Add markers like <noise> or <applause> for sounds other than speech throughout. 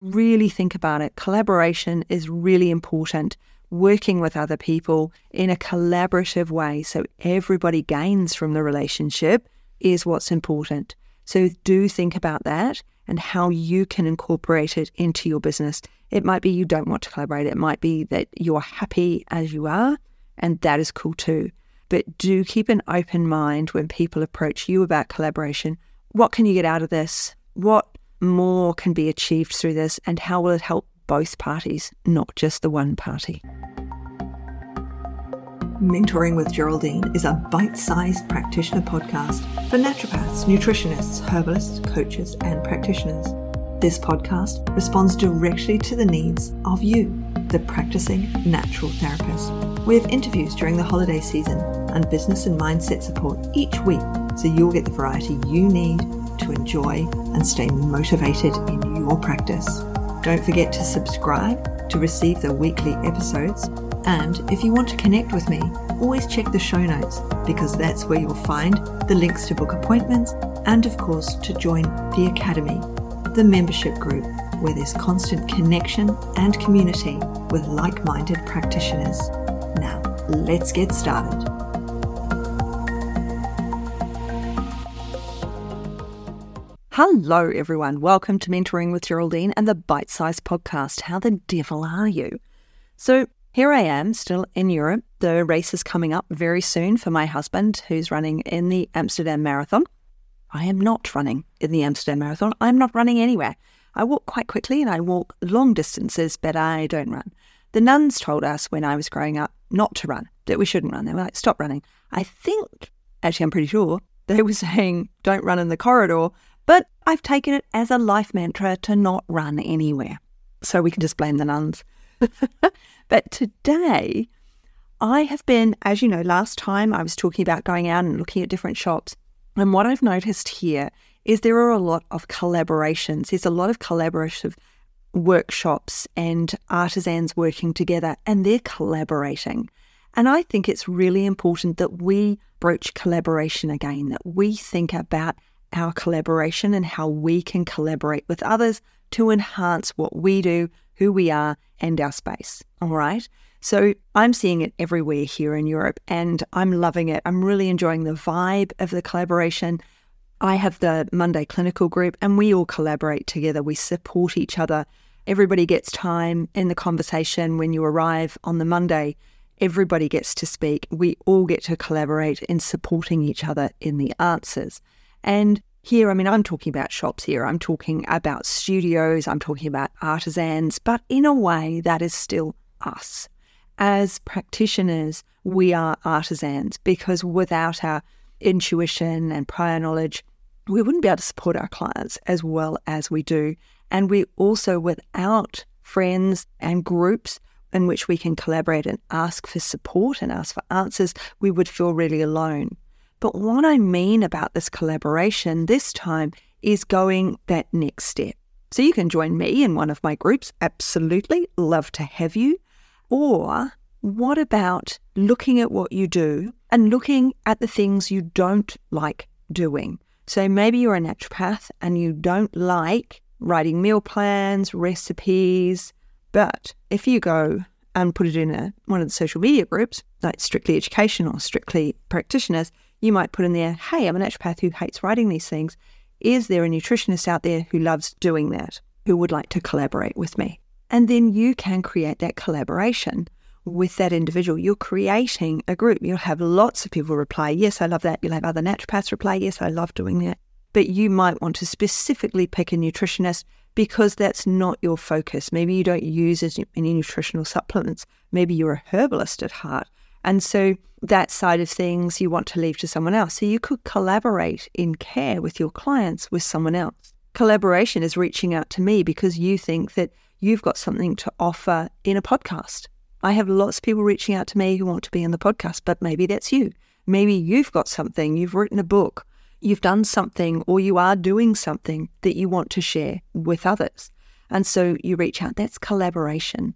really think about it. Collaboration is really important. Working with other people in a collaborative way so everybody gains from the relationship is what's important. So do think about that and how you can incorporate it into your business. It might be you don't want to collaborate, it might be that you're happy as you are, and that is cool too. But do keep an open mind when people approach you about collaboration. What can you get out of this? What more can be achieved through this? And how will it help both parties, not just the one party? Mentoring with Geraldine is a bite sized practitioner podcast for naturopaths, nutritionists, herbalists, coaches, and practitioners. This podcast responds directly to the needs of you, the practicing natural therapist. We have interviews during the holiday season and business and mindset support each week so you'll get the variety you need to enjoy and stay motivated in your practice. Don't forget to subscribe to receive the weekly episodes. And if you want to connect with me, always check the show notes because that's where you'll find the links to book appointments and, of course, to join the Academy, the membership group where there's constant connection and community with like minded practitioners. Now, let's get started. Hello, everyone. Welcome to Mentoring with Geraldine and the Bite Size Podcast. How the devil are you? So, here I am, still in Europe. The race is coming up very soon for my husband, who's running in the Amsterdam Marathon. I am not running in the Amsterdam Marathon. I'm not running anywhere. I walk quite quickly and I walk long distances, but I don't run. The nuns told us when I was growing up not to run, that we shouldn't run. They were like, stop running. I think, actually, I'm pretty sure, they were <laughs> saying don't run in the corridor but I've taken it as a life mantra to not run anywhere. So we can just blame the nuns. <laughs> but today, I have been, as you know, last time I was talking about going out and looking at different shops. And what I've noticed here is there are a lot of collaborations. There's a lot of collaborative workshops and artisans working together, and they're collaborating. And I think it's really important that we broach collaboration again, that we think about our collaboration and how we can collaborate with others to enhance what we do, who we are, and our space. All right. So I'm seeing it everywhere here in Europe and I'm loving it. I'm really enjoying the vibe of the collaboration. I have the Monday clinical group and we all collaborate together. We support each other. Everybody gets time in the conversation when you arrive on the Monday. Everybody gets to speak. We all get to collaborate in supporting each other in the answers. And here, I mean, I'm talking about shops here, I'm talking about studios, I'm talking about artisans, but in a way, that is still us. As practitioners, we are artisans because without our intuition and prior knowledge, we wouldn't be able to support our clients as well as we do. And we also, without friends and groups in which we can collaborate and ask for support and ask for answers, we would feel really alone. But what I mean about this collaboration this time is going that next step. So you can join me in one of my groups. Absolutely. Love to have you. Or what about looking at what you do and looking at the things you don't like doing? So maybe you're a naturopath and you don't like writing meal plans, recipes. But if you go and put it in a, one of the social media groups, like strictly educational, strictly practitioners, you might put in there, hey, I'm a naturopath who hates writing these things. Is there a nutritionist out there who loves doing that, who would like to collaborate with me? And then you can create that collaboration with that individual. You're creating a group. You'll have lots of people reply, yes, I love that. You'll have other naturopaths reply, yes, I love doing that. But you might want to specifically pick a nutritionist because that's not your focus. Maybe you don't use as many nutritional supplements. Maybe you're a herbalist at heart. And so that side of things you want to leave to someone else. So you could collaborate in care with your clients with someone else. Collaboration is reaching out to me because you think that you've got something to offer in a podcast. I have lots of people reaching out to me who want to be in the podcast, but maybe that's you. Maybe you've got something, you've written a book, you've done something, or you are doing something that you want to share with others. And so you reach out. That's collaboration.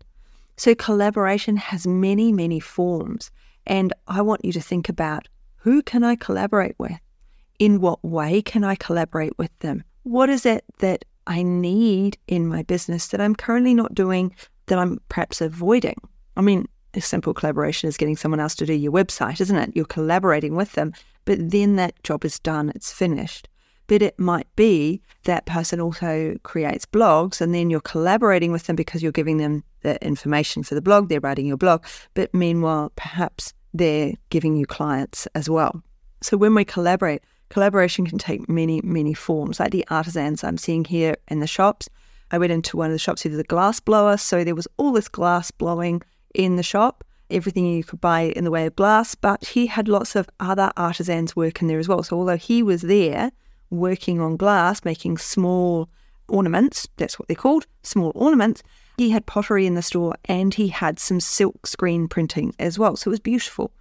So, collaboration has many, many forms. And I want you to think about who can I collaborate with? In what way can I collaborate with them? What is it that I need in my business that I'm currently not doing that I'm perhaps avoiding. I mean, a simple collaboration is getting someone else to do your website, isn't it? You're collaborating with them, but then that job is done, it's finished. But it might be that person also creates blogs and then you're collaborating with them because you're giving them the information for the blog, they're writing your blog. But meanwhile, perhaps they're giving you clients as well. So when we collaborate, collaboration can take many, many forms, like the artisans I'm seeing here in the shops. I went into one of the shops, he did a glass blower. So there was all this glass blowing in the shop, everything you could buy in the way of glass, but he had lots of other artisans working there as well. So although he was there working on glass, making small ornaments, that's what they're called, small ornaments, he had pottery in the store and he had some silk screen printing as well. So it was beautiful.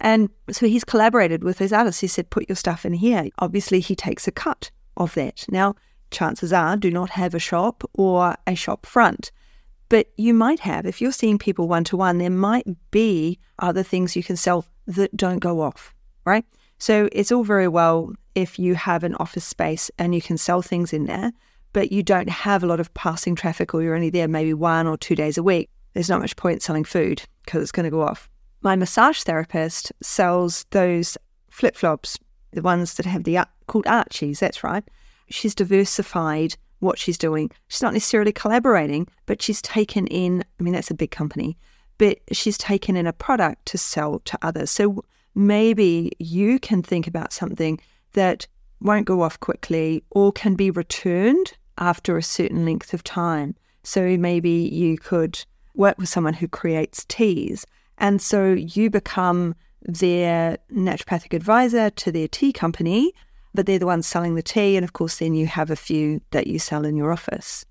And so he's collaborated with his artists. He said, put your stuff in here. Obviously, he takes a cut of that. Now, chances are do not have a shop or a shop front. But you might have, if you're seeing people one to one, there might be other things you can sell that don't go off, right? So it's all very well if you have an office space and you can sell things in there, but you don't have a lot of passing traffic or you're only there maybe one or two days a week. There's not much point selling food because it's going to go off. My massage therapist sells those flip flops, the ones that have the called Archies, that's right. She's diversified what she's doing. She's not necessarily collaborating, but she's taken in, I mean, that's a big company, but she's taken in a product to sell to others. So maybe you can think about something that won't go off quickly or can be returned after a certain length of time. So maybe you could work with someone who creates teas. And so you become their naturopathic advisor to their tea company but they're the ones selling the tea. And of course, then you have a few that you sell in your office.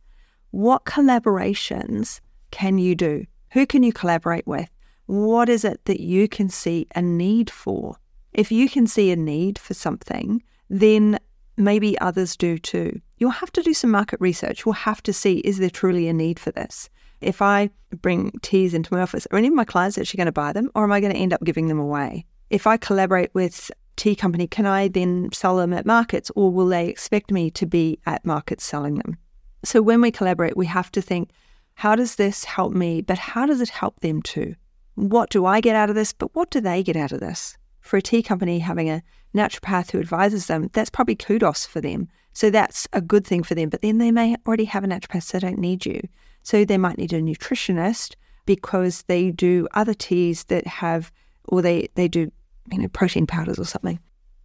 What collaborations can you do? Who can you collaborate with? What is it that you can see a need for? If you can see a need for something, then maybe others do too. You'll have to do some market research. You'll have to see is there truly a need for this? If I bring teas into my office, are any of my clients actually going to buy them or am I going to end up giving them away? If I collaborate with tea company, can I then sell them at markets or will they expect me to be at markets selling them? So when we collaborate, we have to think, how does this help me? But how does it help them too? What do I get out of this? But what do they get out of this? For a tea company having a naturopath who advises them, that's probably kudos for them. So that's a good thing for them. But then they may already have a naturopath, so they don't need you. So they might need a nutritionist because they do other teas that have, or they, they do you know, protein powders or something.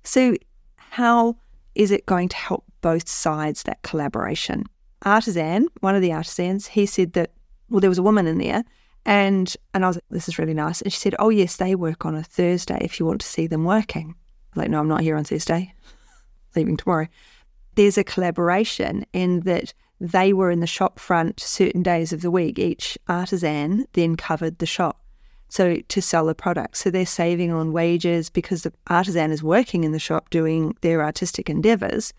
So, how is it going to help both sides, that collaboration? Artisan, one of the artisans, he said that, well, there was a woman in there and and I was like, this is really nice. And she said, oh, yes, they work on a Thursday if you want to see them working. I was like, no, I'm not here on Thursday, <laughs> leaving tomorrow. There's a collaboration in that they were in the shop front certain days of the week. Each artisan then covered the shop so to sell the product. So they're saving on wages because the artisan is working in the shop doing their artistic endeavors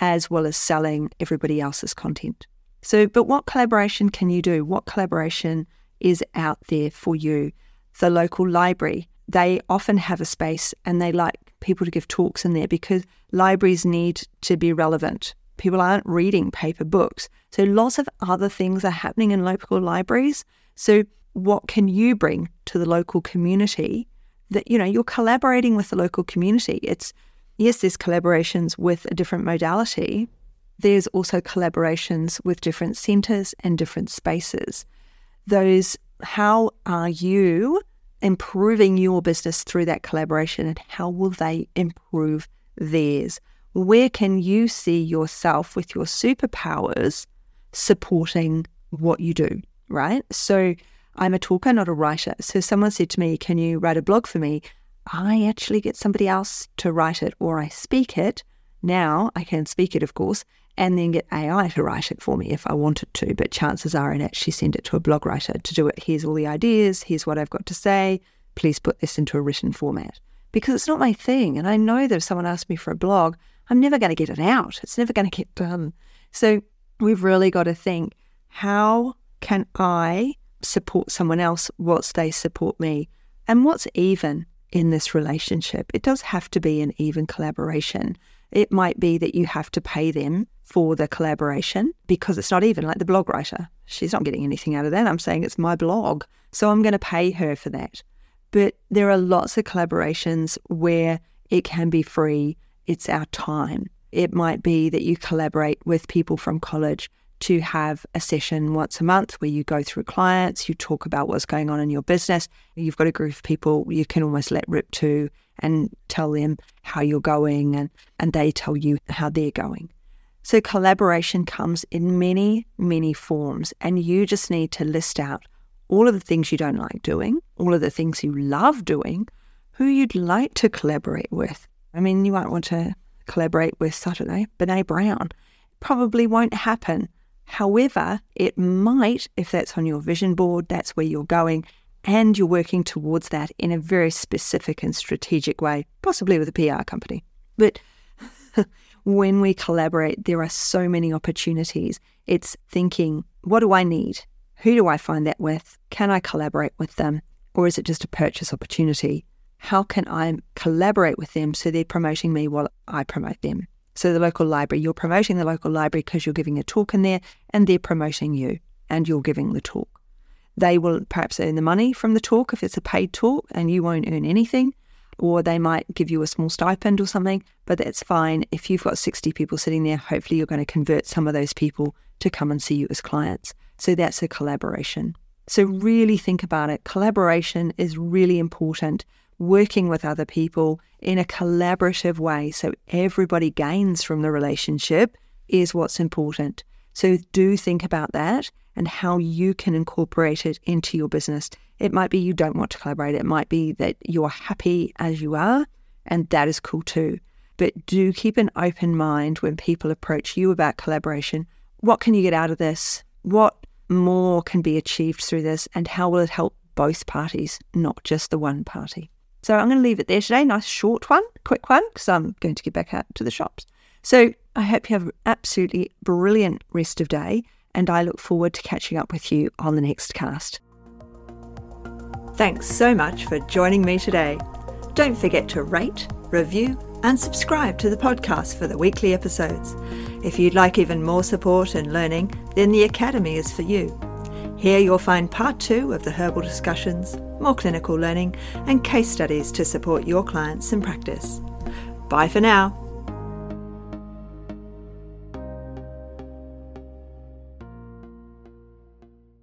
as well as selling everybody else's content. So, but what collaboration can you do? What collaboration is out there for you? The local library, they often have a space and they like people to give talks in there because libraries need to be relevant. People aren't reading paper books. So lots of other things are happening in local libraries. So what can you bring to the local community that you know you're collaborating with the local community it's yes there's collaborations with a different modality there's also collaborations with different centers and different spaces those how are you improving your business through that collaboration and how will they improve theirs where can you see yourself with your superpowers supporting what you do right so I'm a talker, not a writer. So someone said to me, Can you write a blog for me? I actually get somebody else to write it or I speak it. Now I can speak it, of course, and then get AI to write it for me if I wanted to. But chances are I'd actually send it to a blog writer to do it. Here's all the ideas. Here's what I've got to say. Please put this into a written format because it's not my thing. And I know that if someone asks me for a blog, I'm never going to get it out. It's never going to get done. So we've really got to think how can I support someone else whilst they support me. And what's even in this relationship? It does have to be an even collaboration. It might be that you have to pay them for the collaboration because it's not even like the blog writer. She's not getting anything out of that. I'm saying it's my blog. So I'm going to pay her for that. But there are lots of collaborations where it can be free, it's our time. It might be that you collaborate with people from college to have a session once a month where you go through clients, you talk about what's going on in your business. You've got a group of people you can almost let rip to and tell them how you're going and, and they tell you how they're going. So collaboration comes in many, many forms, and you just need to list out all of the things you don't like doing, all of the things you love doing, who you'd like to collaborate with. I mean, you might want to collaborate with, Saturday, Brene Brown. Probably won't happen. However, it might, if that's on your vision board, that's where you're going, and you're working towards that in a very specific and strategic way, possibly with a PR company. But <laughs> when we collaborate, there are so many opportunities. It's thinking, what do I need? Who do I find that with? Can I collaborate with them? Or is it just a purchase opportunity? How can I collaborate with them so they're promoting me while I promote them? So, the local library, you're promoting the local library because you're giving a talk in there and they're promoting you and you're giving the talk. They will perhaps earn the money from the talk if it's a paid talk and you won't earn anything, or they might give you a small stipend or something, but that's fine. If you've got 60 people sitting there, hopefully you're going to convert some of those people to come and see you as clients. So, that's a collaboration. So, really think about it. Collaboration is really important working with other people in a collaborative way so everybody gains from the relationship is what's important. So do think about that and how you can incorporate it into your business. It might be you don't want to collaborate, it might be that you're happy as you are, and that is cool too. But do keep an open mind when people approach you about collaboration. What can you get out of this? What more can be achieved through this? And how will it help both parties, not just the one party? So I'm going to leave it there today. Nice short one, quick one, because I'm going to get back out to the shops. So I hope you have an absolutely brilliant rest of day, and I look forward to catching up with you on the next cast. Thanks so much for joining me today. Don't forget to rate, review, and subscribe to the podcast for the weekly episodes. If you'd like even more support and learning, then the Academy is for you. Here you'll find part two of the herbal discussions, more clinical learning, and case studies to support your clients in practice. Bye for now.